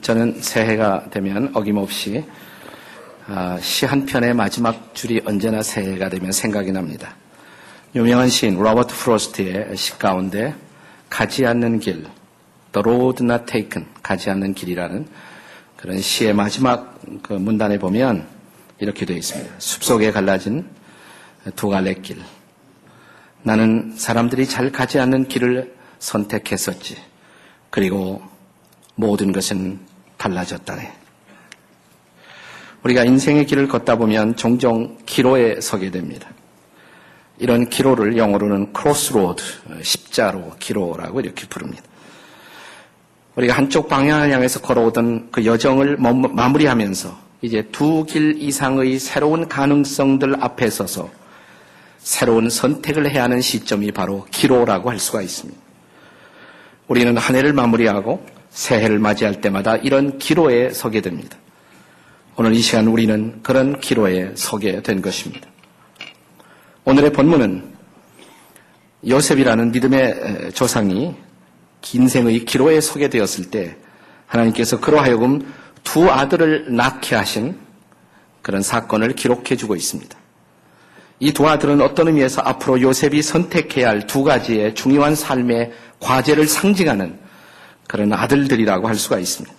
저는 새해가 되면 어김없이 아, 시한 편의 마지막 줄이 언제나 새해가 되면 생각이 납니다. 유명한 시인 로버트 프로스트의 시 가운데 가지 않는 길, The Road Not Taken, 가지 않는 길이라는 그런 시의 마지막 그 문단에 보면 이렇게 되어 있습니다. 숲속에 갈라진 두 갈래 길. 나는 사람들이 잘 가지 않는 길을 선택했었지. 그리고 모든 것은 달라졌다네. 우리가 인생의 길을 걷다 보면 종종 기로에 서게 됩니다. 이런 기로를 영어로는 crossroad, 십자로 기로라고 이렇게 부릅니다. 우리가 한쪽 방향을 향해서 걸어오던 그 여정을 마무리하면서 이제 두 길 이상의 새로운 가능성들 앞에 서서 새로운 선택을 해야 하는 시점이 바로 기로라고 할 수가 있습니다. 우리는 한 해를 마무리하고 새해를 맞이할 때마다 이런 기로에 서게 됩니다. 오늘 이 시간 우리는 그런 기로에 서게 된 것입니다. 오늘의 본문은 요셉이라는 믿음의 조상이 인생의 기로에 서게 되었을 때 하나님께서 그로 하여금 두 아들을 낳게 하신 그런 사건을 기록해 주고 있습니다. 이 두 아들은 어떤 의미에서 앞으로 요셉이 선택해야 할 두 가지의 중요한 삶의 과제를 상징하는 그런 아들들이라고 할 수가 있습니다.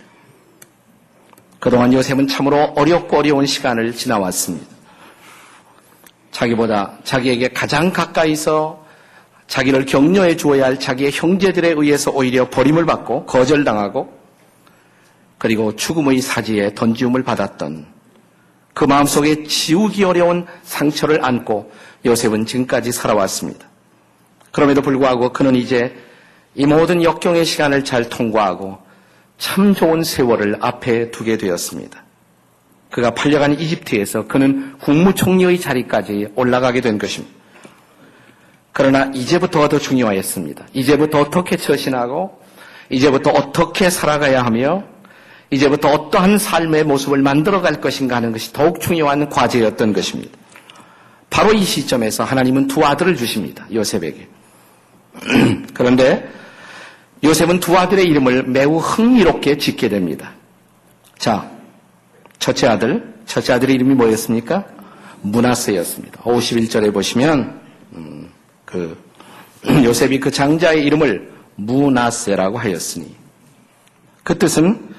그동안 요셉은 참으로 어렵고 어려운 시간을 지나왔습니다. 자기보다 자기에게 가장 가까이서 자기를 격려해 주어야 할 자기의 형제들에 의해서 오히려 버림을 받고 거절당하고 그리고 죽음의 사지에 던지움을 받았던 그 마음속에 지우기 어려운 상처를 안고 요셉은 지금까지 살아왔습니다. 그럼에도 불구하고 그는 이제 이 모든 역경의 시간을 잘 통과하고 참 좋은 세월을 앞에 두게 되었습니다. 그가 팔려간 이집트에서 그는 국무총리의 자리까지 올라가게 된 것입니다. 그러나 이제부터가 더 중요했습니다. 이제부터 어떻게 처신하고 이제부터 어떻게 살아가야 하며 이제부터 어떠한 삶의 모습을 만들어갈 것인가 하는 것이 더욱 중요한 과제였던 것입니다. 바로 이 시점에서 하나님은 두 아들을 주십니다. 요셉에게. 그런데 요셉은 두 아들의 이름을 매우 흥미롭게 짓게 됩니다. 자, 첫째 아들, 첫째 아들의 이름이 뭐였습니까? 문하세였습니다. 51절에 보시면 음, 그 요셉이 그 장자의 이름을 문하세라고 하였으니 그 뜻은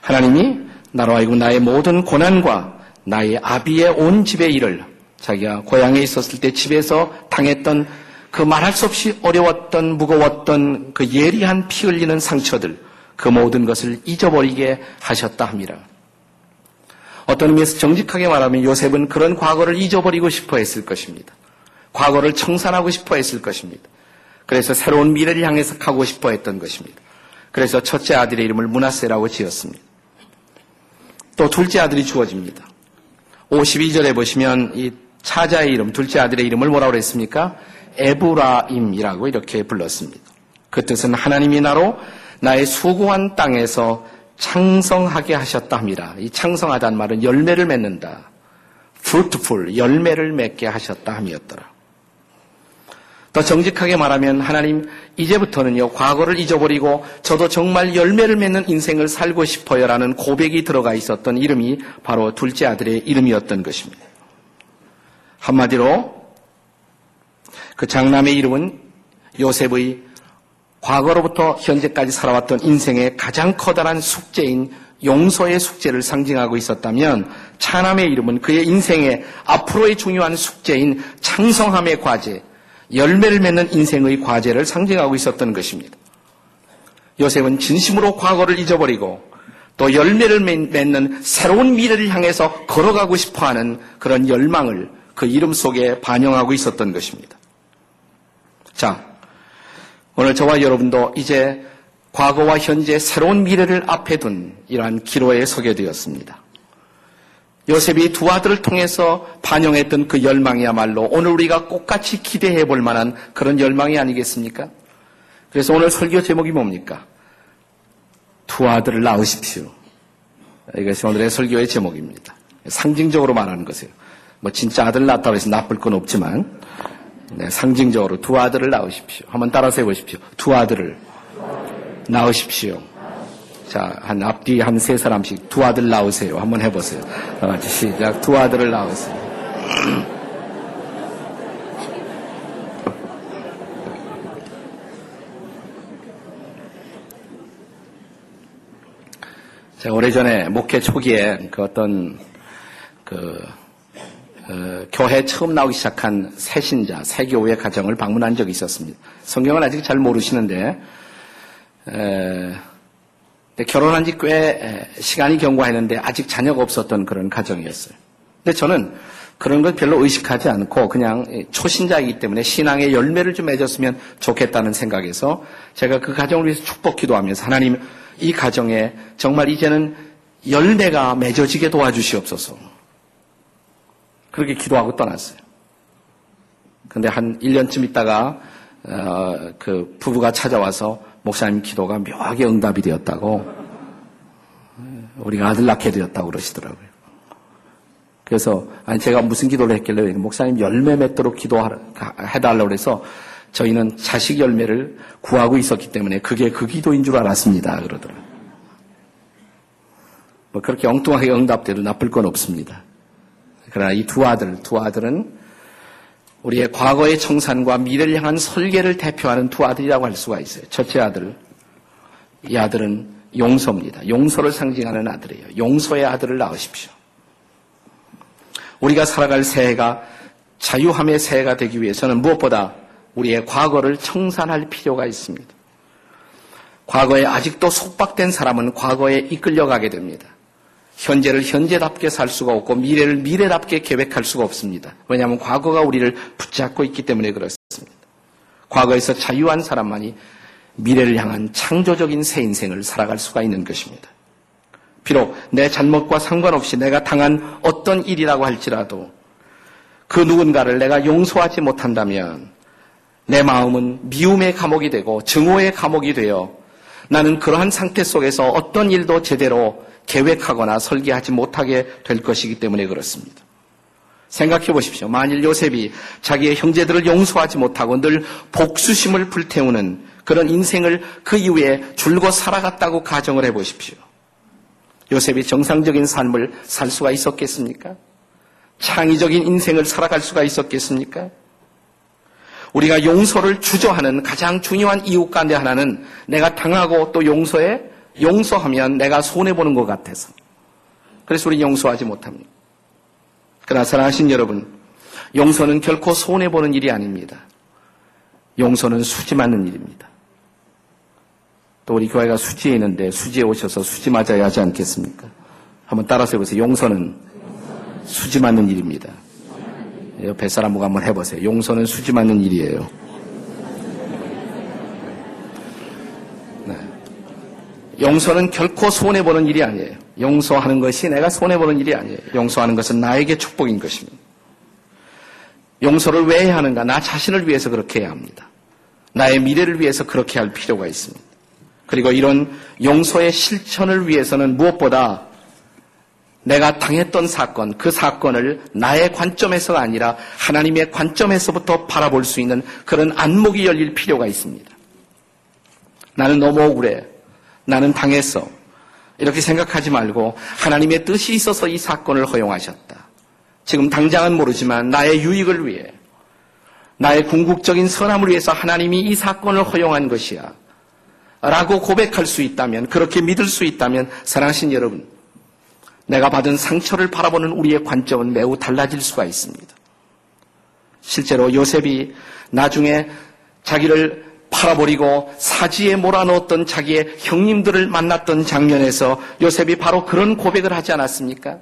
하나님이 나로 하여금 나의 모든 고난과 나의 아비의 온 집의 일을 자기가 고향에 있었을 때 집에서 당했던 그 말할 수 없이 어려웠던 무거웠던 그 예리한 피 흘리는 상처들 그 모든 것을 잊어버리게 하셨다 합니다. 어떤 의미에서 정직하게 말하면 요셉은 그런 과거를 잊어버리고 싶어 했을 것입니다. 과거를 청산하고 싶어 했을 것입니다. 그래서 새로운 미래를 향해서 가고 싶어 했던 것입니다. 그래서 첫째 아들의 이름을 문하세라고 지었습니다. 또 둘째 아들이 주어집니다. 52절에 보시면 이 차자의 이름, 둘째 아들의 이름을 뭐라고 그랬습니까? 에브라임이라고 이렇게 불렀습니다. 그 뜻은 하나님이 나로 나의 수고한 땅에서 창성하게 하셨다 합니다. 이 창성하다는 말은 열매를 맺는다. fruitful, 열매를 맺게 하셨다 함이었더라. 더 정직하게 말하면 하나님 이제부터는요 과거를 잊어버리고 저도 정말 열매를 맺는 인생을 살고 싶어요라는 고백이 들어가 있었던 이름이 바로 둘째 아들의 이름이었던 것입니다. 한마디로 그 장남의 이름은 요셉의 과거로부터 현재까지 살아왔던 인생의 가장 커다란 숙제인 용서의 숙제를 상징하고 있었다면 차남의 이름은 그의 인생의 앞으로의 중요한 숙제인 창성함의 과제, 열매를 맺는 인생의 과제를 상징하고 있었던 것입니다. 요셉은 진심으로 과거를 잊어버리고 또 열매를 맺는 새로운 미래를 향해서 걸어가고 싶어 하는 그런 열망을 그 이름 속에 반영하고 있었던 것입니다. 자, 오늘 저와 여러분도 이제 과거와 현재 새로운 미래를 앞에 둔 이러한 기로에 서게 되었습니다. 요셉이 두 아들을 통해서 반영했던 그 열망이야말로 오늘 우리가 똑같이 기대해 볼 만한 그런 열망이 아니겠습니까? 그래서 오늘 설교 제목이 뭡니까? 두 아들을 낳으십시오. 이것이 오늘의 설교의 제목입니다. 상징적으로 말하는 것이에요. 뭐 진짜 아들 낳았다고 해서 나쁠 건 없지만 네, 상징적으로 두 아들을 낳으십시오. 한번 따라서 해보십시오. 두 아들을 낳으십시오. 자, 한 앞뒤 한 세 사람씩 두 아들 낳으세요. 한번 해보세요. 어, 시작. 두 아들을 낳으세요. 제가 오래전에 목회 초기에 그 어떤 그 어, 교회 처음 나오기 시작한 새신자, 새교우의 가정을 방문한 적이 있었습니다. 성경을 아직 잘 모르시는데, 에, 결혼한 지 꽤 시간이 경과했는데 아직 자녀가 없었던 그런 가정이었어요. 근데 저는 그런 걸 별로 의식하지 않고 그냥 초신자이기 때문에 신앙의 열매를 좀 맺었으면 좋겠다는 생각에서 제가 그 가정을 위해서 축복 기도하면서 하나님 이 가정에 정말 이제는 열매가 맺어지게 도와주시옵소서. 그렇게 기도하고 떠났어요. 근데 한 1년쯤 있다가 어, 그 부부가 찾아와서 목사님 기도가 묘하게 응답이 되었다고 우리가 아들 낳게 되었다고 그러시더라고요. 그래서 아니 제가 무슨 기도를 했길래 목사님 열매 맺도록 기도해달라고 그래서 저희는 자식 열매를 구하고 있었기 때문에 그게 그 기도인 줄 알았습니다. 그러더라고요. 뭐 그렇게 엉뚱하게 응답돼도 나쁠 건 없습니다. 그러나 이 두 아들, 두 아들은 우리의 과거의 청산과 미래를 향한 설계를 대표하는 두 아들이라고 할 수가 있어요. 첫째 아들, 이 아들은 용서입니다. 용서를 상징하는 아들이에요. 용서의 아들을 낳으십시오. 우리가 살아갈 새해가 자유함의 새해가 되기 위해서는 무엇보다 우리의 과거를 청산할 필요가 있습니다. 과거에 아직도 속박된 사람은 과거에 이끌려가게 됩니다. 현재를 현재답게 살 수가 없고 미래를 미래답게 계획할 수가 없습니다. 왜냐하면 과거가 우리를 붙잡고 있기 때문에 그렇습니다. 과거에서 자유한 사람만이 미래를 향한 창조적인 새 인생을 살아갈 수가 있는 것입니다. 비록 내 잘못과 상관없이 내가 당한 어떤 일이라고 할지라도 그 누군가를 내가 용서하지 못한다면 내 마음은 미움의 감옥이 되고 증오의 감옥이 되어 나는 그러한 상태 속에서 어떤 일도 제대로 계획하거나 설계하지 못하게 될 것이기 때문에 그렇습니다. 생각해 보십시오. 만일 요셉이 자기의 형제들을 용서하지 못하고 늘 복수심을 불태우는 그런 인생을 그 이후에 줄곧 살아갔다고 가정을 해 보십시오. 요셉이 정상적인 삶을 살 수가 있었겠습니까? 창의적인 인생을 살아갈 수가 있었겠습니까? 우리가 용서를 주저하는 가장 중요한 이유 가운데 하나는 내가 당하고 또 용서에 용서하면 내가 손해보는 것 같아서. 그래서 우리 용서하지 못합니다. 그러나 사랑하신 여러분, 용서는 결코 손해보는 일이 아닙니다. 용서는 수지 맞는 일입니다. 또 우리 교회가 수지에 있는데 수지에 오셔서 수지 맞아야 하지 않겠습니까? 한번 따라서 해보세요. 용서는 수지 맞는 일입니다. 옆에 사람 보고 한번 해보세요. 용서는 수지 맞는 일이에요. 용서는 결코 손해보는 일이 아니에요. 용서하는 것이 내가 손해보는 일이 아니에요. 용서하는 것은 나에게 축복인 것입니다. 용서를 왜 하는가? 나 자신을 위해서 그렇게 해야 합니다. 나의 미래를 위해서 그렇게 할 필요가 있습니다. 그리고 이런 용서의 실천을 위해서는 무엇보다 내가 당했던 사건, 그 사건을 나의 관점에서가 아니라 하나님의 관점에서부터 바라볼 수 있는 그런 안목이 열릴 필요가 있습니다. 나는 너무 억울해. 나는 당했어. 이렇게 생각하지 말고 하나님의 뜻이 있어서 이 사건을 허용하셨다. 지금 당장은 모르지만 나의 유익을 위해 나의 궁극적인 선함을 위해서 하나님이 이 사건을 허용한 것이야. 라고 고백할 수 있다면, 그렇게 믿을 수 있다면, 사랑하신 여러분, 내가 받은 상처를 바라보는 우리의 관점은 매우 달라질 수가 있습니다. 실제로 요셉이 나중에 자기를 팔아버리고 사지에 몰아넣었던 자기의 형님들을 만났던 장면에서 요셉이 바로 그런 고백을 하지 않았습니까?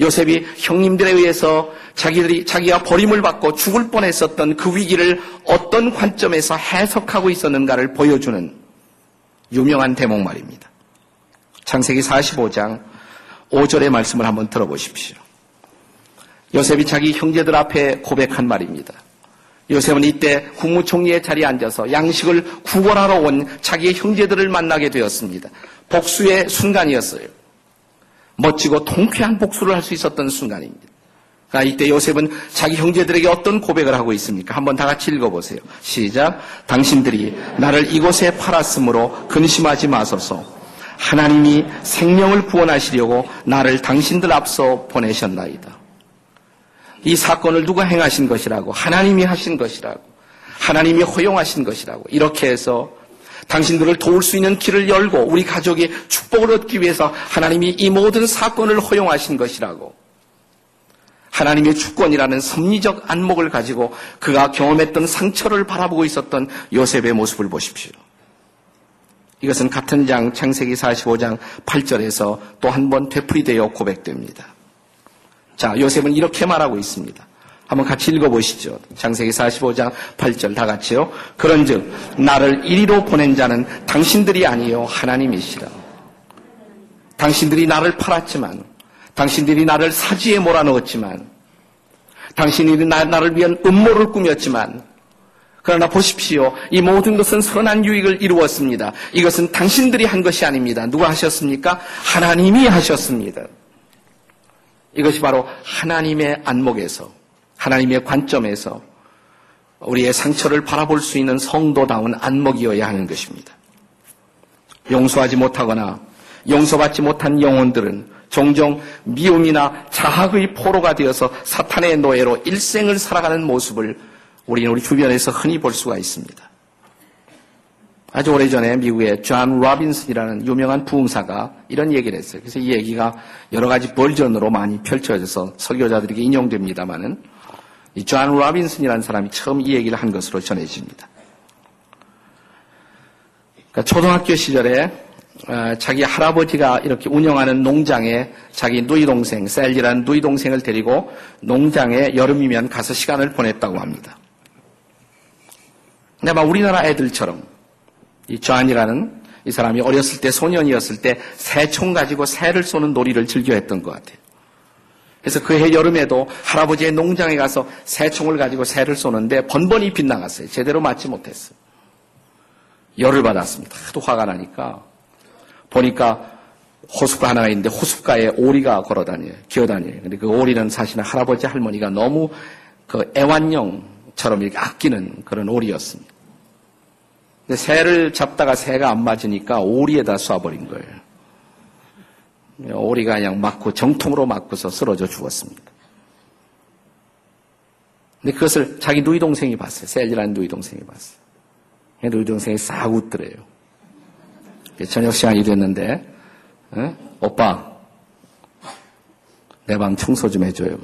요셉이 형님들에 의해서 자기들이 자기가 버림을 받고 죽을 뻔했었던 그 위기를 어떤 관점에서 해석하고 있었는가를 보여주는 유명한 대목 말입니다. 창세기 45장 5절의 말씀을 한번 들어보십시오. 요셉이 자기 형제들 앞에 고백한 말입니다. 요셉은 이때 국무총리의 자리에 앉아서 양식을 구걸하러 온 자기의 형제들을 만나게 되었습니다. 복수의 순간이었어요. 멋지고 통쾌한 복수를 할 수 있었던 순간입니다. 이때 요셉은 자기 형제들에게 어떤 고백을 하고 있습니까? 한번 다 같이 읽어보세요. 시작. 당신들이 나를 이곳에 팔았으므로 근심하지 마소서. 하나님이 생명을 구원하시려고 나를 당신들 앞서 보내셨나이다. 이 사건을 누가 행하신 것이라고 하나님이 하신 것이라고 하나님이 허용하신 것이라고 이렇게 해서 당신들을 도울 수 있는 길을 열고 우리 가족이 축복을 얻기 위해서 하나님이 이 모든 사건을 허용하신 것이라고 하나님의 주권이라는 섭리적 안목을 가지고 그가 경험했던 상처를 바라보고 있었던 요셉의 모습을 보십시오. 이것은 같은 장 창세기 45장 8절에서 또 한 번 되풀이되어 고백됩니다. 자, 요셉은 이렇게 말하고 있습니다. 한번 같이 읽어보시죠. 창세기 45장 8절 다 같이요. 그런즉 나를 이리로 보낸 자는 당신들이 아니요 하나님이시라. 당신들이 나를 팔았지만 당신들이 나를 사지에 몰아넣었지만 당신들이 나, 나를 위한 음모를 꾸몄지만 그러나 보십시오. 이 모든 것은 선한 유익을 이루었습니다. 이것은 당신들이 한 것이 아닙니다. 누가 하셨습니까? 하나님이 하셨습니다. 이것이 바로 하나님의 안목에서, 하나님의 관점에서 우리의 상처를 바라볼 수 있는 성도다운 안목이어야 하는 것입니다. 용서하지 못하거나 용서받지 못한 영혼들은 종종 미움이나 자학의 포로가 되어서 사탄의 노예로 일생을 살아가는 모습을 우리는 우리 주변에서 흔히 볼 수가 있습니다. 아주 오래전에 미국의 존 로빈슨이라는 유명한 부흥사가 이런 얘기를 했어요. 그래서 이 얘기가 여러 가지 버전으로 많이 펼쳐져서 설교자들에게 인용됩니다만은 이 존 로빈슨이라는 사람이 처음 이 얘기를 한 것으로 전해집니다. 그러니까 초등학교 시절에 어, 자기 할아버지가 이렇게 운영하는 농장에 자기 누이 동생 셀리라는 누이 동생을 데리고 농장에 여름이면 가서 시간을 보냈다고 합니다. 근데 아마 우리나라 애들처럼 이 조안이라는 이 사람이 어렸을 때 소년이었을 때 새총 가지고 새를 쏘는 놀이를 즐겨했던 것 같아요. 그래서 그해 여름에도 할아버지의 농장에 가서 새총을 가지고 새를 쏘는데 번번이 빗나갔어요. 제대로 맞지 못했어요. 열을 받았습니다. 하도 화가 나니까 보니까 호숫가 하나가 있는데 호숫가에 오리가 걸어다녀요. 기어다녀요. 근데 그 오리는 사실은 할아버지 할머니가 너무 그 애완용처럼 이렇게 아끼는 그런 오리였습니다. 근데 새를 잡다가 새가 안 맞으니까 오리에다 쏴버린 거예요. 오리가 그냥 맞고 정통으로 맞고서 쓰러져 죽었습니다. 근데 그것을 자기 누이 동생이 봤어요. 셀리라는 누이 동생이 봤어요. 누이 동생이 싹 웃더래요. 저녁 시간이 됐는데, 에? 오빠, 내 방 청소 좀 해줘요.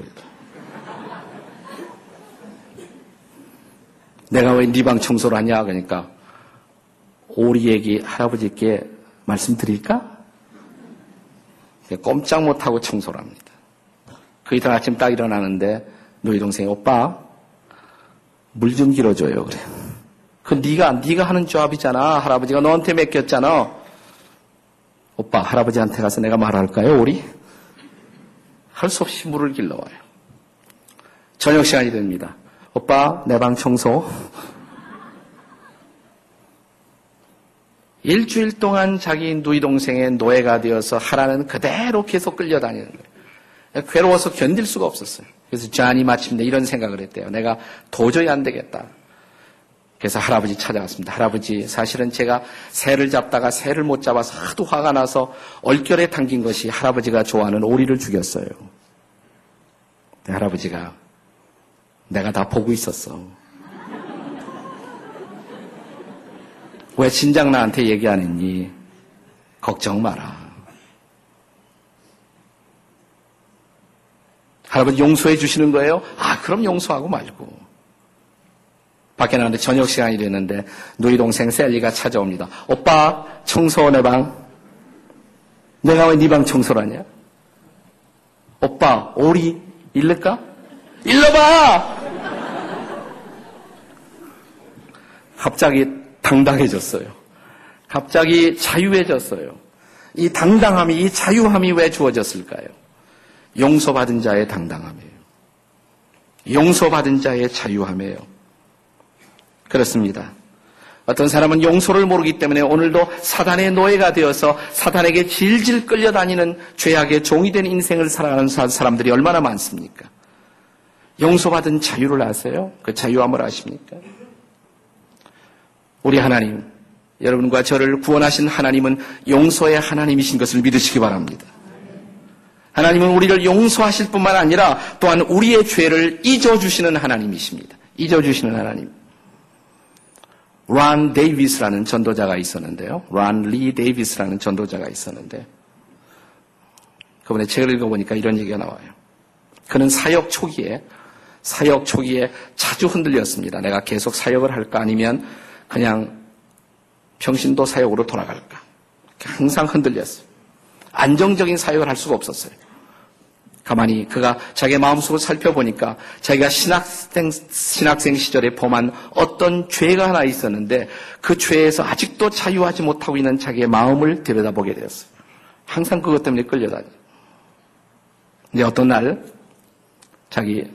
내가 왜 네 방 청소를 하냐? 그러니까, 오리 얘기 할아버지께 말씀드릴까? 꼼짝 못하고 청소를 합니다. 그 이튿 아침 딱 일어나는데, 너희 동생이, 오빠, 물 좀 길어줘요. 그래. 그 네가 네가 하는 조합이잖아. 할아버지가 너한테 맡겼잖아. 오빠, 할아버지한테 가서 내가 말할까요, 우리? 할 수 없이 물을 길러와요. 저녁 시간이 됩니다. 오빠, 내 방 청소. 일주일 동안 자기 누이 동생의 노예가 되어서 하라는 그대로 계속 끌려다니는 거예요. 괴로워서 견딜 수가 없었어요. 그래서 잔이 마침내 이런 생각을 했대요. 내가 도저히 안 되겠다. 그래서 할아버지 찾아왔습니다. 할아버지, 사실은 제가 새를 잡다가 새를 못 잡아서 하도 화가 나서 얼결에 당긴 것이 할아버지가 좋아하는 오리를 죽였어요. 네, 할아버지가 내가 다 보고 있었어. 왜 진작 나한테 얘기 안 했니? 걱정 마라. 할아버지 용서해 주시는 거예요? 아, 그럼 용서하고 말고. 밖에 나갔는데 저녁 시간이 됐는데 누이 동생 셀리가 찾아옵니다. 오빠 청소 내 방. 내가 왜 네 방 청소를 하냐? 오빠 오리 일를까? 일러봐! 갑자기 당당해졌어요. 갑자기 자유해졌어요. 이 당당함이, 이 자유함이 왜 주어졌을까요? 용서받은 자의 당당함이에요. 용서받은 자의 자유함이에요. 그렇습니다. 어떤 사람은 용서를 모르기 때문에 오늘도 사단의 노예가 되어서 사단에게 질질 끌려다니는 죄악의 종이 된 인생을 살아가는 사람들이 얼마나 많습니까? 용서받은 자유를 아세요? 그 자유함을 아십니까? 우리 하나님, 여러분과 저를 구원하신 하나님은 용서의 하나님이신 것을 믿으시기 바랍니다. 하나님은 우리를 용서하실 뿐만 아니라 또한 우리의 죄를 잊어주시는 하나님이십니다. 잊어주시는 하나님. 란 데이비스라는 전도자가 있었는데요. 란 리 데이비스라는 전도자가 있었는데 그분의 책을 읽어보니까 이런 얘기가 나와요. 그는 사역 초기에 사역 초기에 자주 흔들렸습니다. 내가 계속 사역을 할까 아니면 그냥 평신도 사역으로 돌아갈까. 항상 흔들렸어요. 안정적인 사역을 할 수가 없었어요. 가만히 그가 자기 마음속을 살펴보니까 자기가 신학생, 신학생 시절에 범한 어떤 죄가 하나 있었는데 그 죄에서 아직도 자유하지 못하고 있는 자기의 마음을 들여다보게 되었어요. 항상 그것 때문에 끌려다니. 근데 어떤 날 자기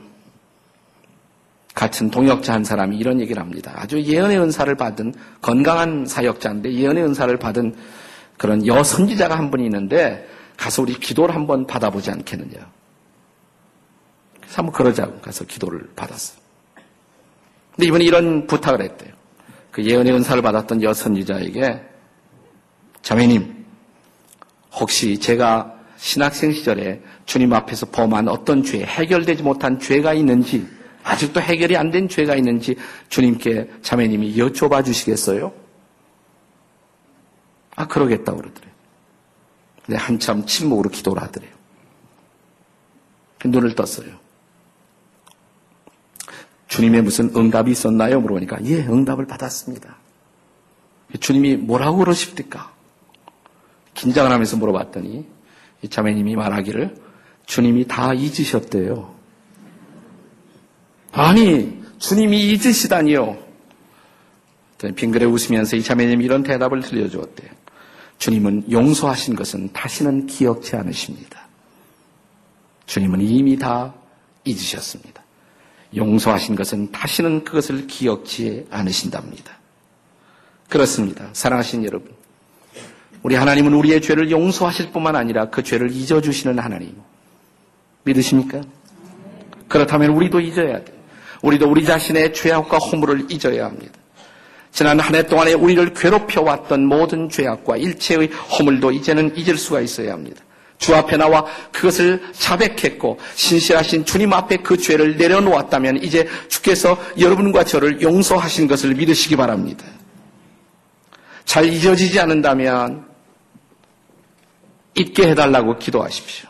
같은 동역자 한 사람이 이런 얘기를 합니다. 아주 예언의 은사를 받은 건강한 사역자인데 예언의 은사를 받은 그런 여선지자가 한 분이 있는데 가서 우리 기도를 한번 받아보지 않겠느냐. 그래서 한번 그러자고 가서 기도를 받았어요. 근데 이번에 이런 부탁을 했대요. 그 예언의 은사를 받았던 여선지자에게 자매님, 혹시 제가 신학생 시절에 주님 앞에서 범한 어떤 죄, 해결되지 못한 죄가 있는지, 아직도 해결이 안 된 죄가 있는지 주님께 자매님이 여쭤봐 주시겠어요? 아, 그러겠다고 그러더래요. 근데 한참 침묵으로 기도를 하더래요. 눈을 떴어요. 주님의 무슨 응답이 있었나요? 물어보니까 예, 응답을 받았습니다. 주님이 뭐라고 그러십니까? 긴장을 하면서 물어봤더니 이 자매님이 말하기를 주님이 다 잊으셨대요. 아니, 주님이 잊으시다니요. 빙그레 웃으면서 이 자매님이 이런 대답을 들려주었대요. 주님은 용서하신 것은 다시는 기억지 않으십니다. 주님은 이미 다 잊으셨습니다. 용서하신 것은 다시는 그것을 기억지 않으신답니다. 그렇습니다. 사랑하신 여러분. 우리 하나님은 우리의 죄를 용서하실 뿐만 아니라 그 죄를 잊어주시는 하나님. 믿으십니까? 그렇다면 우리도 잊어야 돼. 우리도 우리 자신의 죄악과 허물을 잊어야 합니다. 지난 한 해 동안에 우리를 괴롭혀왔던 모든 죄악과 일체의 허물도 이제는 잊을 수가 있어야 합니다. 주 앞에 나와 그것을 자백했고 신실하신 주님 앞에 그 죄를 내려놓았다면 이제 주께서 여러분과 저를 용서하신 것을 믿으시기 바랍니다. 잘 잊어지지 않는다면 잊게 해달라고 기도하십시오.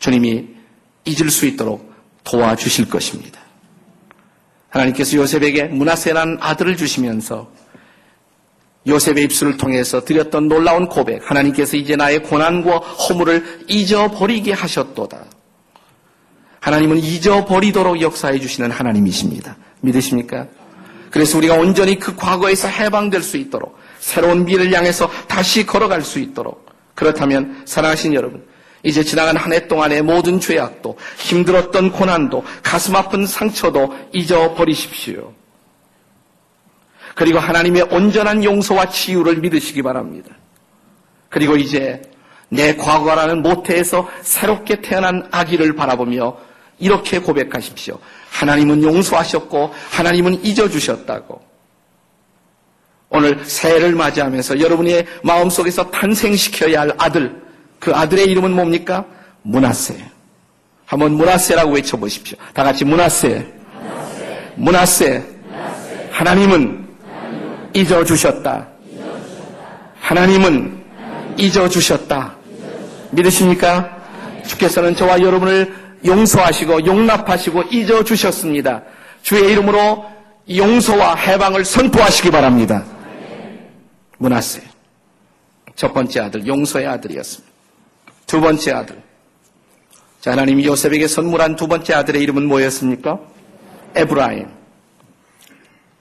주님이 잊을 수 있도록 도와주실 것입니다. 하나님께서 요셉에게 문하세라는 아들을 주시면서 요셉의 입술을 통해서 드렸던 놀라운 고백, 하나님께서 이제 나의 고난과 허물을 잊어버리게 하셨도다. 하나님은 잊어버리도록 역사해 주시는 하나님이십니다. 믿으십니까? 그래서 우리가 온전히 그 과거에서 해방될 수 있도록 새로운 미래를 향해서 다시 걸어갈 수 있도록 그렇다면 사랑하신 여러분 이제 지나간 한 해 동안의 모든 죄악도 힘들었던 고난도 가슴 아픈 상처도 잊어버리십시오. 그리고 하나님의 온전한 용서와 치유를 믿으시기 바랍니다. 그리고 이제 내 과거라는 모태에서 새롭게 태어난 아기를 바라보며 이렇게 고백하십시오. 하나님은 용서하셨고 하나님은 잊어주셨다고. 오늘 새해를 맞이하면서 여러분의 마음속에서 탄생시켜야 할 아들, 그 아들의 이름은 뭡니까? 문하세. 한번 문하세라고 외쳐보십시오. 다 같이 문하세. 문하세. 하나님은 잊어주셨다. 하나님은 잊어주셨다. 믿으십니까? 주께서는 저와 여러분을 용서하시고 용납하시고 잊어주셨습니다. 주의 이름으로 용서와 해방을 선포하시기 바랍니다. 문하세. 첫 번째 아들, 용서의 아들이었습니다. 두 번째 아들. 자, 하나님이 요셉에게 선물한 두 번째 아들의 이름은 뭐였습니까? 에브라임.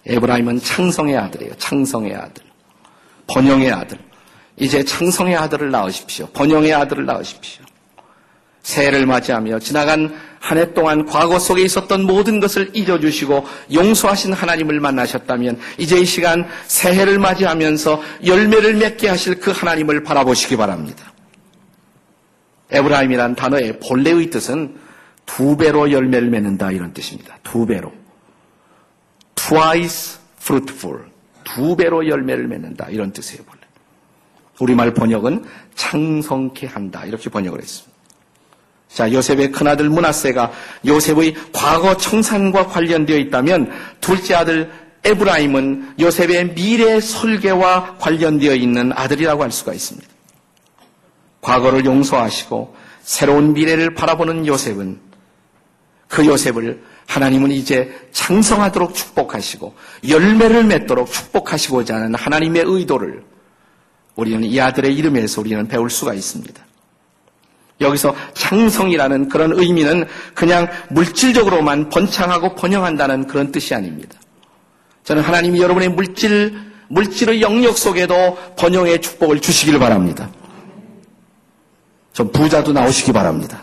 에브라임은 창성의 아들이에요. 창성의 아들. 번영의 아들. 이제 창성의 아들을 낳으십시오. 번영의 아들을 낳으십시오. 새해를 맞이하며 지나간 한 해 동안 과거 속에 있었던 모든 것을 잊어주시고 용서하신 하나님을 만나셨다면 이제 이 시간 새해를 맞이하면서 열매를 맺게 하실 그 하나님을 바라보시기 바랍니다. 에브라임이란 단어의 본래의 뜻은 두 배로 열매를 맺는다 이런 뜻입니다. 두 배로. twice fruitful. 두 배로 열매를 맺는다. 이런 뜻이에요, 본래. 우리말 번역은 창성케 한다. 이렇게 번역을 했습니다. 자, 요셉의 큰아들 문하세가 요셉의 과거 청산과 관련되어 있다면 둘째 아들 에브라임은 요셉의 미래 설계와 관련되어 있는 아들이라고 할 수가 있습니다. 과거를 용서하시고 새로운 미래를 바라보는 요셉은 그 요셉을 하나님은 이제 창성하도록 축복하시고 열매를 맺도록 축복하시고자 하는 하나님의 의도를 우리는 이 아들의 이름에서 우리는 배울 수가 있습니다. 여기서 창성이라는 그런 의미는 그냥 물질적으로만 번창하고 번영한다는 그런 뜻이 아닙니다. 저는 하나님이 여러분의 물질, 물질의 영역 속에도 번영의 축복을 주시길 바랍니다. 좀 부자도 나오시기 바랍니다.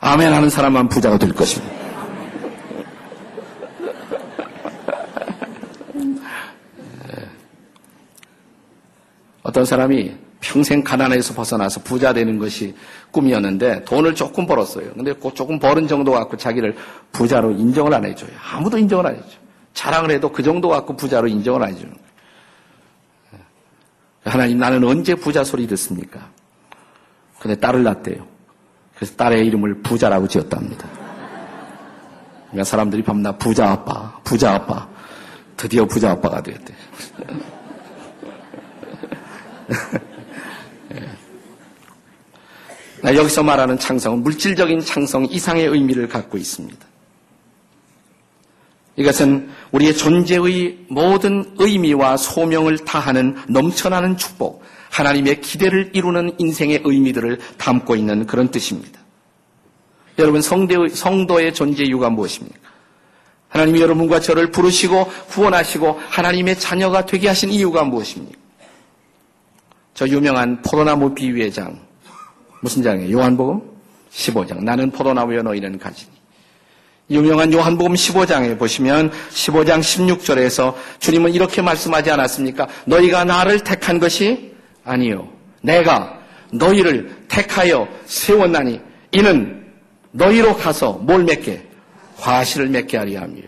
아멘 하는 사람만 부자가 될 것입니다. 어떤 사람이 평생 가난에서 벗어나서 부자 되는 것이 꿈이었는데 돈을 조금 벌었어요. 근데 그 조금 벌은 정도 갖고 자기를 부자로 인정을 안 해줘요. 아무도 인정을 안 해줘. 자랑을 해도 그 정도 갖고 부자로 인정을 안 해주는 거예요. 하나님 나는 언제 부자 소리 듣습니까? 근데 딸을 낳대요. 그래서 딸의 이름을 부자라고 지었답니다. 그러니까 사람들이 밤낮 부자 아빠, 부자 아빠. 드디어 부자 아빠가 되었대. 예. 여기서 말하는 창성은 물질적인 창성 이상의 의미를 갖고 있습니다. 이것은 우리의 존재의 모든 의미와 소명을 다하는 넘쳐나는 축복, 하나님의 기대를 이루는 인생의 의미들을 담고 있는 그런 뜻입니다. 여러분, 성도의, 성도의 존재 이유가 무엇입니까? 하나님이 여러분과 저를 부르시고 후원하시고 하나님의 자녀가 되게 하신 이유가 무엇입니까? 저 유명한 포도나무 비유의 장. 무슨 장이에요? 요한복음 15장. 나는 포도나무여 너희는 가지니. 유명한 요한복음 15장에 보시면 15장 16절에서 주님은 이렇게 말씀하지 않았습니까? 너희가 나를 택한 것이 아니요. 내가 너희를 택하여 세웠나니 이는 너희로 가서 뭘 맺게? 과실을 맺게 하리 함이요.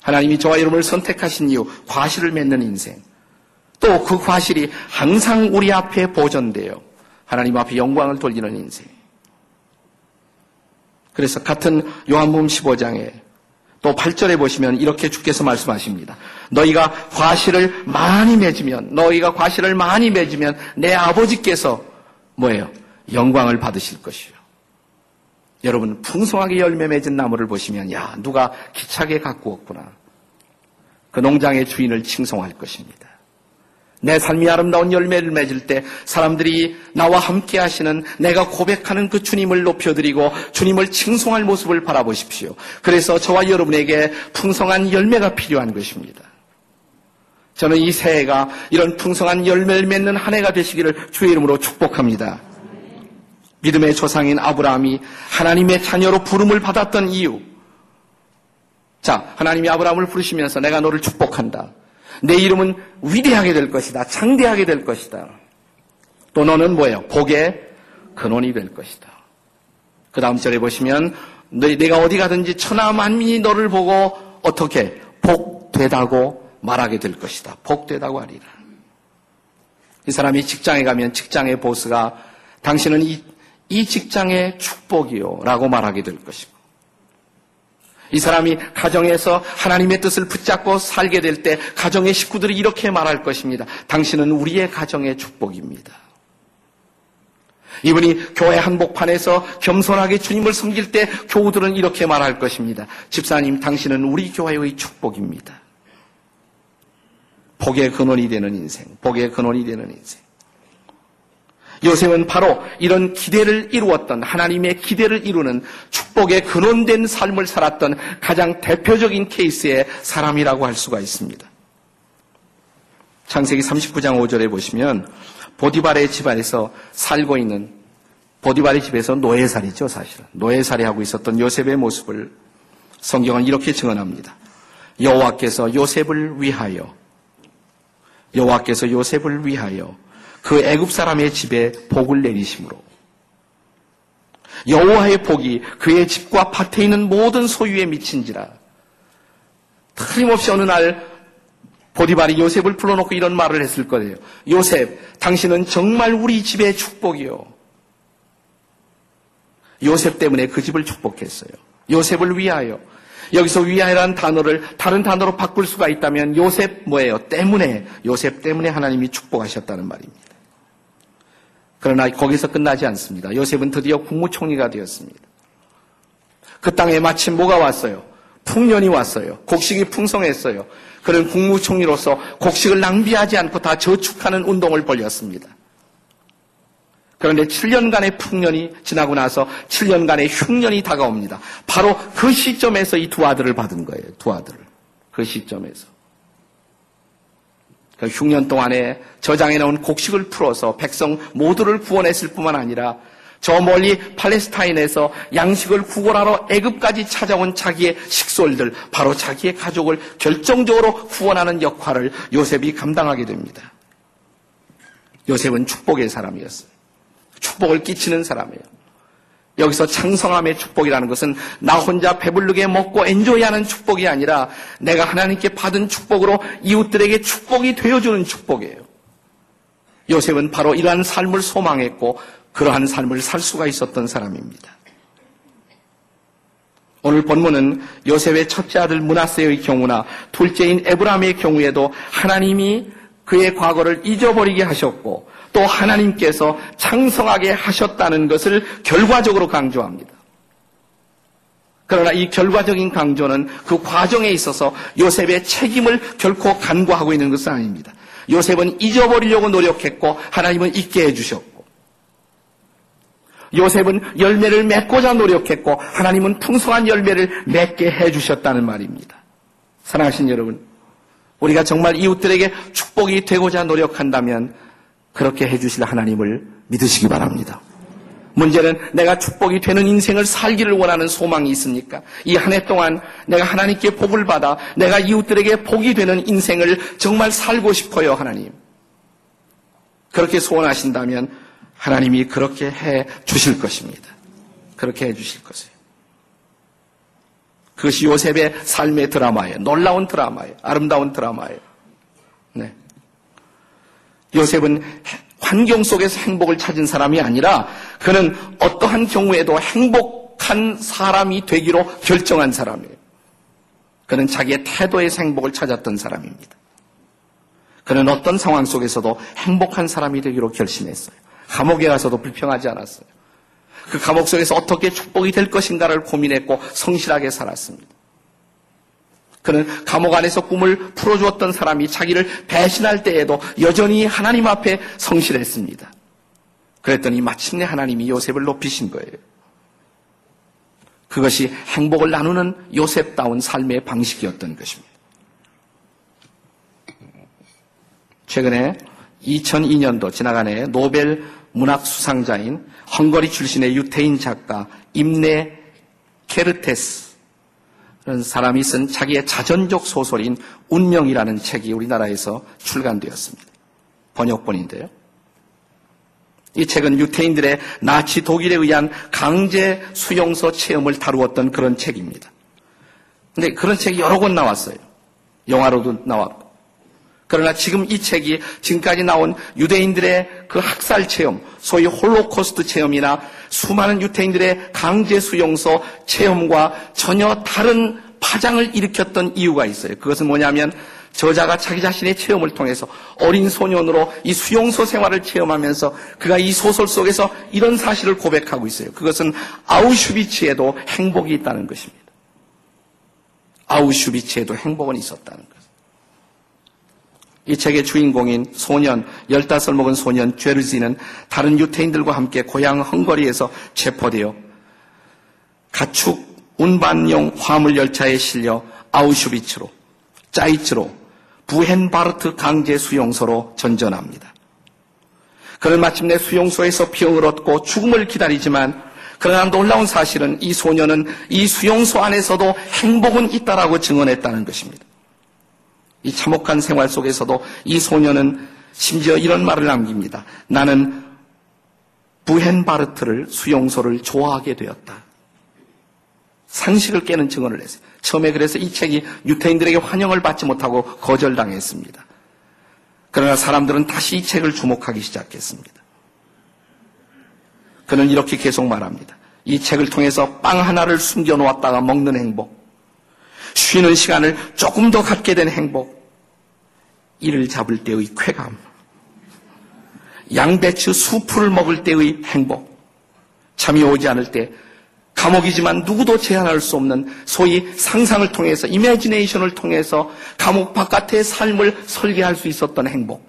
하나님이 저와 여러분을 선택하신 이유 과실을 맺는 인생. 또 그 과실이 항상 우리 앞에 보존되어 하나님 앞에 영광을 돌리는 인생. 그래서 같은 요한복음 15장에 또 8절에 보시면 이렇게 주께서 말씀하십니다. 너희가 과실을 많이 맺으면 너희가 과실을 많이 맺으면 내 아버지께서 뭐예요? 영광을 받으실 것이요. 여러분 풍성하게 열매 맺은 나무를 보시면 야 누가 기차게 갖고 왔구나. 그 농장의 주인을 칭송할 것입니다. 내 삶이 아름다운 열매를 맺을 때 사람들이 나와 함께 하시는 내가 고백하는 그 주님을 높여드리고 주님을 칭송할 모습을 바라보십시오. 그래서 저와 여러분에게 풍성한 열매가 필요한 것입니다. 저는 이 새해가 이런 풍성한 열매를 맺는 한 해가 되시기를 주의 이름으로 축복합니다. 믿음의 조상인 아브라함이 하나님의 자녀로 부름을 받았던 이유. 자, 하나님이 아브라함을 부르시면서 내가 너를 축복한다. 내 이름은 위대하게 될 것이다. 창대하게 될 것이다. 또 너는 뭐예요? 복의 근원이 될 것이다. 그 다음 절에 보시면 내가 어디 가든지 천하 만민이 너를 보고 어떻게 복되다고 말하게 될 것이다. 복되다고 하리라. 이 사람이 직장에 가면 직장의 보스가 당신은 이, 이 직장의 축복이요 라고 말하게 될 것이고 이 사람이 가정에서 하나님의 뜻을 붙잡고 살게 될 때 가정의 식구들이 이렇게 말할 것입니다. 당신은 우리의 가정의 축복입니다. 이분이 교회 한복판에서 겸손하게 주님을 섬길 때 교우들은 이렇게 말할 것입니다. 집사님, 당신은 우리 교회의 축복입니다. 복의 근원이 되는 인생, 복의 근원이 되는 인생. 요셉은 바로 이런 기대를 이루었던 하나님의 기대를 이루는 축복의 근원된 삶을 살았던 가장 대표적인 케이스의 사람이라고 할 수가 있습니다. 창세기 39장 5절에 보시면 보디발의 집안에서 살고 있는 보디발의 집에서 노예살이죠, 사실은. 노예살이 하고 있었던 요셉의 모습을 성경은 이렇게 증언합니다. 여호와께서 요셉을 위하여 여호와께서 요셉을 위하여 그 애굽 사람의 집에 복을 내리심으로 여호와의 복이 그의 집과 밭에 있는 모든 소유에 미친지라 틀림없이 어느 날 보디발이 요셉을 불러놓고 이런 말을 했을 거예요. 요셉, 당신은 정말 우리 집의 축복이요. 요셉 때문에 그 집을 축복했어요. 요셉을 위하여. 여기서 위하여라는 단어를 다른 단어로 바꿀 수가 있다면 요셉 뭐예요? 때문에, 요셉 때문에 하나님이 축복하셨다는 말입니다. 그러나 거기서 끝나지 않습니다. 요셉은 드디어 국무총리가 되었습니다. 그 땅에 마침 뭐가 왔어요? 풍년이 왔어요. 곡식이 풍성했어요. 그런 국무총리로서 곡식을 낭비하지 않고 다 저축하는 운동을 벌였습니다. 그런데 7년간의 풍년이 지나고 나서 7년간의 흉년이 다가옵니다. 바로 그 시점에서 이 두 아들을 받은 거예요. 두 아들을. 그 시점에서. 그 흉년 동안에 저장해 놓은 곡식을 풀어서 백성 모두를 구원했을 뿐만 아니라 저 멀리 팔레스타인에서 양식을 구걸하러 애굽까지 찾아온 자기의 식솔들, 바로 자기의 가족을 결정적으로 구원하는 역할을 요셉이 감당하게 됩니다. 요셉은 축복의 사람이었어요. 축복을 끼치는 사람이에요. 여기서 창성함의 축복이라는 것은 나 혼자 배불르게 먹고 엔조이하는 축복이 아니라 내가 하나님께 받은 축복으로 이웃들에게 축복이 되어주는 축복이에요. 요셉은 바로 이러한 삶을 소망했고 그러한 삶을 살 수가 있었던 사람입니다. 오늘 본문은 요셉의 첫째 아들 문하세의 경우나 둘째인 에브라임의 경우에도 하나님이 그의 과거를 잊어버리게 하셨고 또 하나님께서 창성하게 하셨다는 것을 결과적으로 강조합니다. 그러나 이 결과적인 강조는 그 과정에 있어서 요셉의 책임을 결코 간과하고 있는 것은 아닙니다. 요셉은 잊어버리려고 노력했고 하나님은 잊게 해주셨고 요셉은 열매를 맺고자 노력했고 하나님은 풍성한 열매를 맺게 해주셨다는 말입니다. 사랑하신 여러분, 우리가 정말 이웃들에게 축복이 되고자 노력한다면 그렇게 해주실 하나님을 믿으시기 바랍니다. 문제는 내가 축복이 되는 인생을 살기를 원하는 소망이 있습니까? 이 한 해 동안 내가 하나님께 복을 받아 내가 이웃들에게 복이 되는 인생을 정말 살고 싶어요, 하나님. 그렇게 소원하신다면 하나님이 그렇게 해 주실 것입니다. 그렇게 해 주실 것이에요. 그것이 요셉의 삶의 드라마예요. 놀라운 드라마예요. 아름다운 드라마예요. 네. 요셉은 환경 속에서 행복을 찾은 사람이 아니라 그는 어떠한 경우에도 행복한 사람이 되기로 결정한 사람이에요. 그는 자기의 태도에서 행복을 찾았던 사람입니다. 그는 어떤 상황 속에서도 행복한 사람이 되기로 결심했어요. 감옥에 가서도 불평하지 않았어요. 그 감옥 속에서 어떻게 축복이 될 것인가를 고민했고 성실하게 살았습니다. 그는 감옥 안에서 꿈을 풀어주었던 사람이 자기를 배신할 때에도 여전히 하나님 앞에 성실했습니다. 그랬더니 마침내 하나님이 요셉을 높이신 거예요. 그것이 행복을 나누는 요셉다운 삶의 방식이었던 것입니다. 최근에 2002년도 지나간해 노벨 문학 수상자인 헝거리 출신의 유태인 작가 임내 케르테스 그런 사람이 쓴 자기의 자전적 소설인 운명이라는 책이 우리나라에서 출간되었습니다. 번역본인데요. 이 책은 유태인들의 나치 독일에 의한 강제 수용소 체험을 다루었던 그런 책입니다. 근데 그런 책이 여러 권 나왔어요. 영화로도 나왔고. 그러나 지금 이 책이 지금까지 나온 유대인들의 그 학살 체험, 소위 홀로코스트 체험이나 수많은 유태인들의 강제 수용소 체험과 전혀 다른 파장을 일으켰던 이유가 있어요. 그것은 뭐냐면 저자가 자기 자신의 체험을 통해서 어린 소년으로 이 수용소 생활을 체험하면서 그가 이 소설 속에서 이런 사실을 고백하고 있어요. 그것은 아우슈비츠에도 행복이 있다는 것입니다. 아우슈비츠에도 행복은 있었다는 것. 이 책의 주인공인 소년, 15 먹은 소년 죄르지는 다른 유태인들과 함께 고향 헝거리에서 체포되어 가축 운반용 화물 열차에 실려 아우슈비츠로, 짜이츠로, 부헨바르트 강제 수용소로 전전합니다. 그는 마침내 수용소에서 병을 얻고 죽음을 기다리지만 그러나 놀라운 사실은 이 소년은 이 수용소 안에서도 행복은 있다라고 증언했다는 것입니다. 이 참혹한 생활 속에서도 이 소녀는 심지어 이런 말을 남깁니다. 나는 부헨바르트를 수용소를 좋아하게 되었다. 상식을 깨는 증언을 했어요. 처음에 그래서 이 책이 유태인들에게 환영을 받지 못하고 거절당했습니다. 그러나 사람들은 다시 이 책을 주목하기 시작했습니다. 그는 이렇게 계속 말합니다. 이 책을 통해서 빵 하나를 숨겨놓았다가 먹는 행복, 쉬는 시간을 조금 더 갖게 된 행복, 이를 잡을 때의 쾌감, 양배추 수프를 먹을 때의 행복, 잠이 오지 않을 때 감옥이지만 누구도 제한할 수 없는 소위 상상을 통해서 이미지네이션을 통해서 감옥 바깥의 삶을 설계할 수 있었던 행복.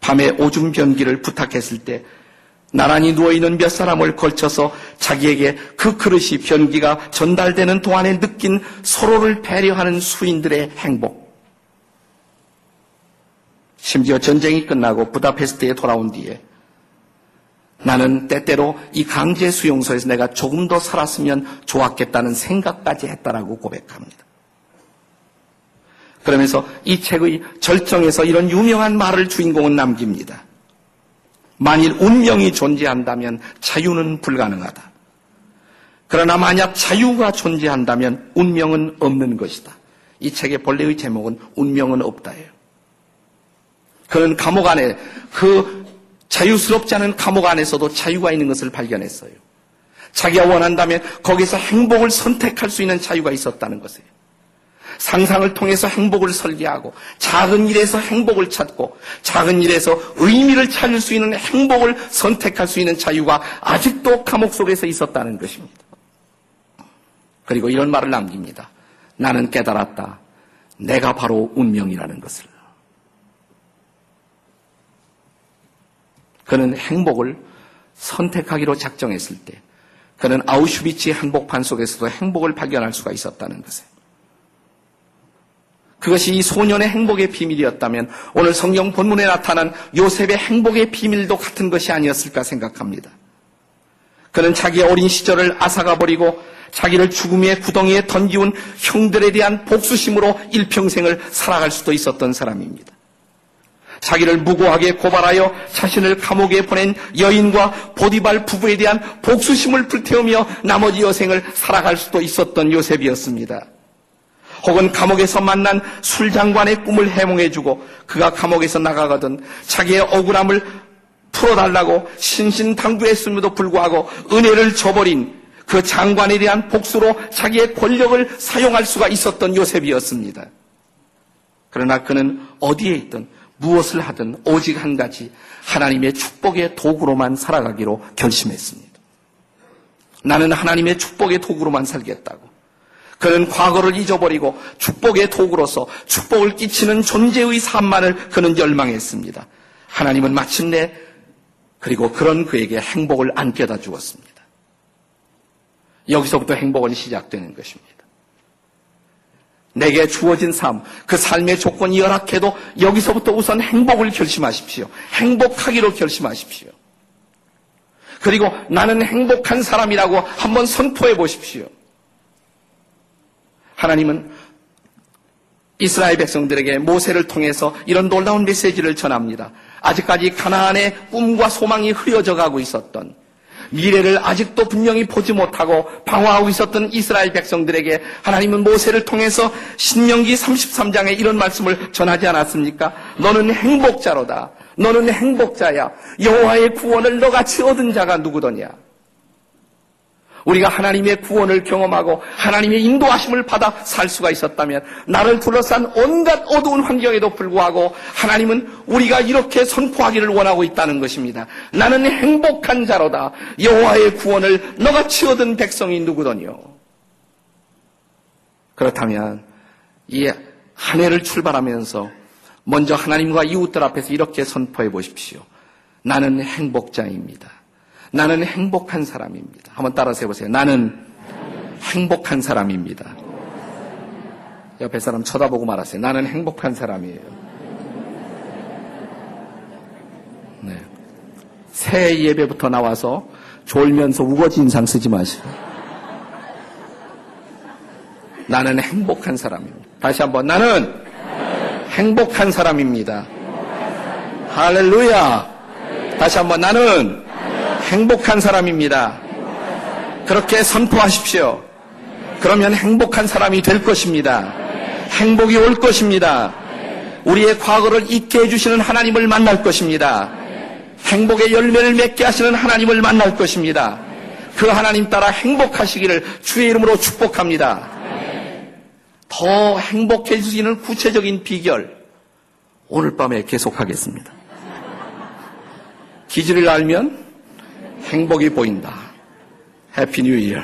밤에 오줌 변기를 부탁했을 때 나란히 누워있는 몇 사람을 걸쳐서 자기에게 그 그릇이 변기가 전달되는 동안에 느낀 서로를 배려하는 수인들의 행복. 심지어 전쟁이 끝나고 부다페스트에 돌아온 뒤에 나는 때때로 이 강제 수용소에서 내가 조금 더 살았으면 좋았겠다는 생각까지 했다라고 고백합니다. 그러면서 이 책의 절정에서 이런 유명한 말을 주인공은 남깁니다. 만일 운명이 존재한다면 자유는 불가능하다. 그러나 만약 자유가 존재한다면 운명은 없는 것이다. 이 책의 본래의 제목은 운명은 없다예요. 그는 감옥 안에 그 자유스럽지 않은 감옥 안에서도 자유가 있는 것을 발견했어요. 자기가 원한다면 거기서 행복을 선택할 수 있는 자유가 있었다는 것이에요. 상상을 통해서 행복을 설계하고 작은 일에서 행복을 찾고 작은 일에서 의미를 찾을 수 있는 행복을 선택할 수 있는 자유가 아직도 감옥 속에서 있었다는 것입니다. 그리고 이런 말을 남깁니다. 나는 깨달았다. 내가 바로 운명이라는 것을. 그는 행복을 선택하기로 작정했을 때 그는 아우슈비츠의 한복판 속에서도 행복을 발견할 수가 있었다는 것에 그것이 이 소년의 행복의 비밀이었다면 오늘 성경 본문에 나타난 요셉의 행복의 비밀도 같은 것이 아니었을까 생각합니다. 그는 자기의 어린 시절을 앗아가 버리고 자기를 죽음의 구덩이에 던지운 형들에 대한 복수심으로 일평생을 살아갈 수도 있었던 사람입니다. 자기를 무고하게 고발하여 자신을 감옥에 보낸 여인과 보디발 부부에 대한 복수심을 불태우며 나머지 여생을 살아갈 수도 있었던 요셉이었습니다. 혹은 감옥에서 만난 술장관의 꿈을 해몽해주고 그가 감옥에서 나가거든 자기의 억울함을 풀어달라고 신신당부했음에도 불구하고 은혜를 저버린 그 장관에 대한 복수로 자기의 권력을 사용할 수가 있었던 요셉이었습니다. 그러나 그는 어디에 있든 무엇을 하든 오직 한 가지 하나님의 축복의 도구로만 살아가기로 결심했습니다. 나는 하나님의 축복의 도구로만 살겠다고. 그는 과거를 잊어버리고 축복의 도구로서 축복을 끼치는 존재의 삶만을 그는 열망했습니다. 하나님은 마침내 그리고 그런 그에게 행복을 안겨다 주었습니다. 여기서부터 행복은 시작되는 것입니다. 내게 주어진 삶, 그 삶의 조건이 열악해도 여기서부터 우선 행복을 결심하십시오. 행복하기로 결심하십시오. 그리고 나는 행복한 사람이라고 한번 선포해 보십시오. 하나님은 이스라엘 백성들에게 모세를 통해서 이런 놀라운 메시지를 전합니다. 아직까지 가나안의 꿈과 소망이 흐려져 가고 있었던 미래를 아직도 분명히 보지 못하고 방황하고 있었던 이스라엘 백성들에게 하나님은 모세를 통해서 신명기 33장에 이런 말씀을 전하지 않았습니까? 너는 행복자로다. 너는 행복자야. 여호와의 구원을 너같이 얻은 자가 누구더냐? 우리가 하나님의 구원을 경험하고 하나님의 인도하심을 받아 살 수가 있었다면 나를 둘러싼 온갖 어두운 환경에도 불구하고 하나님은 우리가 이렇게 선포하기를 원하고 있다는 것입니다. 나는 행복한 자로다. 여호와의 구원을 너같이 얻은 백성이 누구더니요. 그렇다면 이 한 해를 출발하면서 먼저 하나님과 이웃들 앞에서 이렇게 선포해 보십시오. 나는 행복자입니다. 나는 행복한 사람입니다. 한번 따라서 해보세요. 나는 행복한 사람입니다. 옆에 사람 쳐다보고 말하세요. 나는 행복한 사람이에요. 네. 새 예배부터 나와서 졸면서 우거지 인상 쓰지 마시고. 나는 행복한 사람입니다. 다시 한번. 나는 행복한 사람입니다. 할렐루야. 다시 한번. 나는 행복한 사람입니다. 그렇게 선포하십시오. 그러면 행복한 사람이 될 것입니다. 행복이 올 것입니다. 우리의 과거를 잊게 해주시는 하나님을 만날 것입니다. 행복의 열매를 맺게 하시는 하나님을 만날 것입니다. 그 하나님 따라 행복하시기를 주의 이름으로 축복합니다. 더 행복해지는 구체적인 비결, 오늘 밤에 계속하겠습니다. 기지를 알면 행복이 보인다. Happy New Year.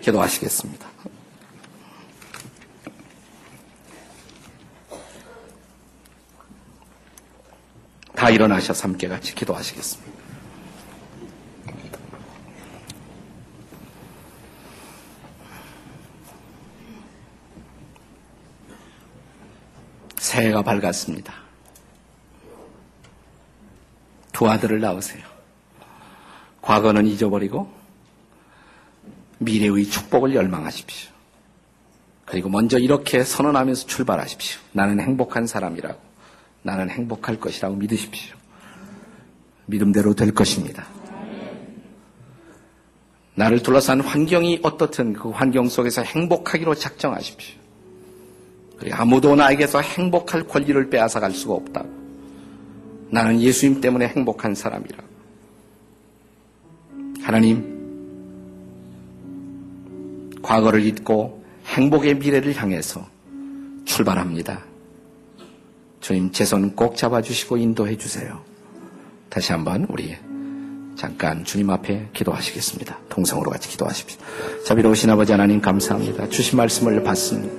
기도하시겠습니다. 다 일어나셔서 함께 같이 기도하시겠습니다. 새해가 밝았습니다. 두 아들을 낳으세요. 과거는 잊어버리고 미래의 축복을 열망하십시오. 그리고 먼저 이렇게 선언하면서 출발하십시오. 나는 행복한 사람이라고. 나는 행복할 것이라고 믿으십시오. 믿음대로 될 것입니다. 나를 둘러싼 환경이 어떻든 그 환경 속에서 행복하기로 작정하십시오. 그리고 아무도 나에게서 행복할 권리를 빼앗아갈 수가 없다고. 나는 예수님 때문에 행복한 사람이라고. 하나님, 과거를 잊고 행복의 미래를 향해서 출발합니다. 주님 제 손 꼭 잡아주시고 인도해 주세요. 다시 한번 우리 잠깐 주님 앞에 기도하시겠습니다. 동성으로 같이 기도하십시오. 자비로우신 아버지 하나님 감사합니다. 주신 말씀을 받습니다.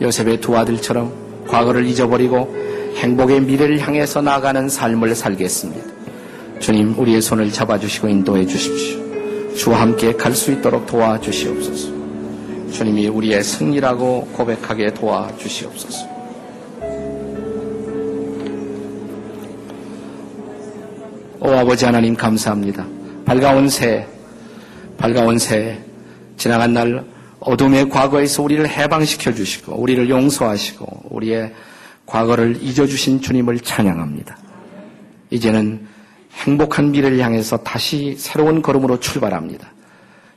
요셉의 두 아들처럼 과거를 잊어버리고 행복의 미래를 향해서 나아가는 삶을 살겠습니다. 주님 우리의 손을 잡아주시고 인도해 주십시오. 주와 함께 갈 수 있도록 도와주시옵소서. 주님이 우리의 승리라고 고백하게 도와주시옵소서. 오 아버지 하나님 감사합니다. 밝아온 새, 밝아온 새, 지나간 날 어둠의 과거에서 우리를 해방시켜 주시고, 우리를 용서하시고, 우리의 과거를 잊어주신 주님을 찬양합니다. 이제는 행복한 미래를 향해서 다시 새로운 걸음으로 출발합니다.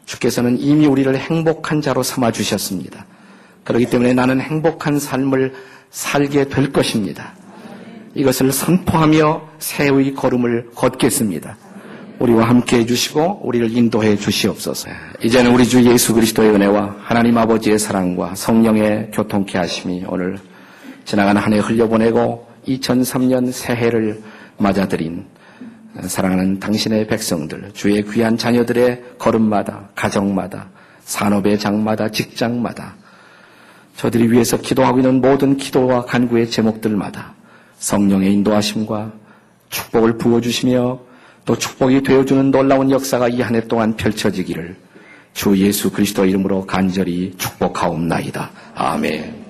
주께서는 이미 우리를 행복한 자로 삼아 주셨습니다. 그렇기 때문에 나는 행복한 삶을 살게 될 것입니다. 이것을 선포하며 새의 걸음을 걷겠습니다. 우리와 함께 해주시고 우리를 인도해 주시옵소서. 이제는 우리 주 예수 그리스도의 은혜와 하나님 아버지의 사랑과 성령의 교통케 하심이 오늘 지나간 한 해 흘려보내고 2003년 새해를 맞아들인 사랑하는 당신의 백성들, 주의 귀한 자녀들의 걸음마다, 가정마다, 산업의 장마다, 직장마다, 저들이 위해서 기도하고 있는 모든 기도와 간구의 제목들마다 성령의 인도하심과 축복을 부어주시며 또 축복이 되어주는 놀라운 역사가 이 한 해 동안 펼쳐지기를 주 예수 그리스도 이름으로 간절히 축복하옵나이다. 아멘.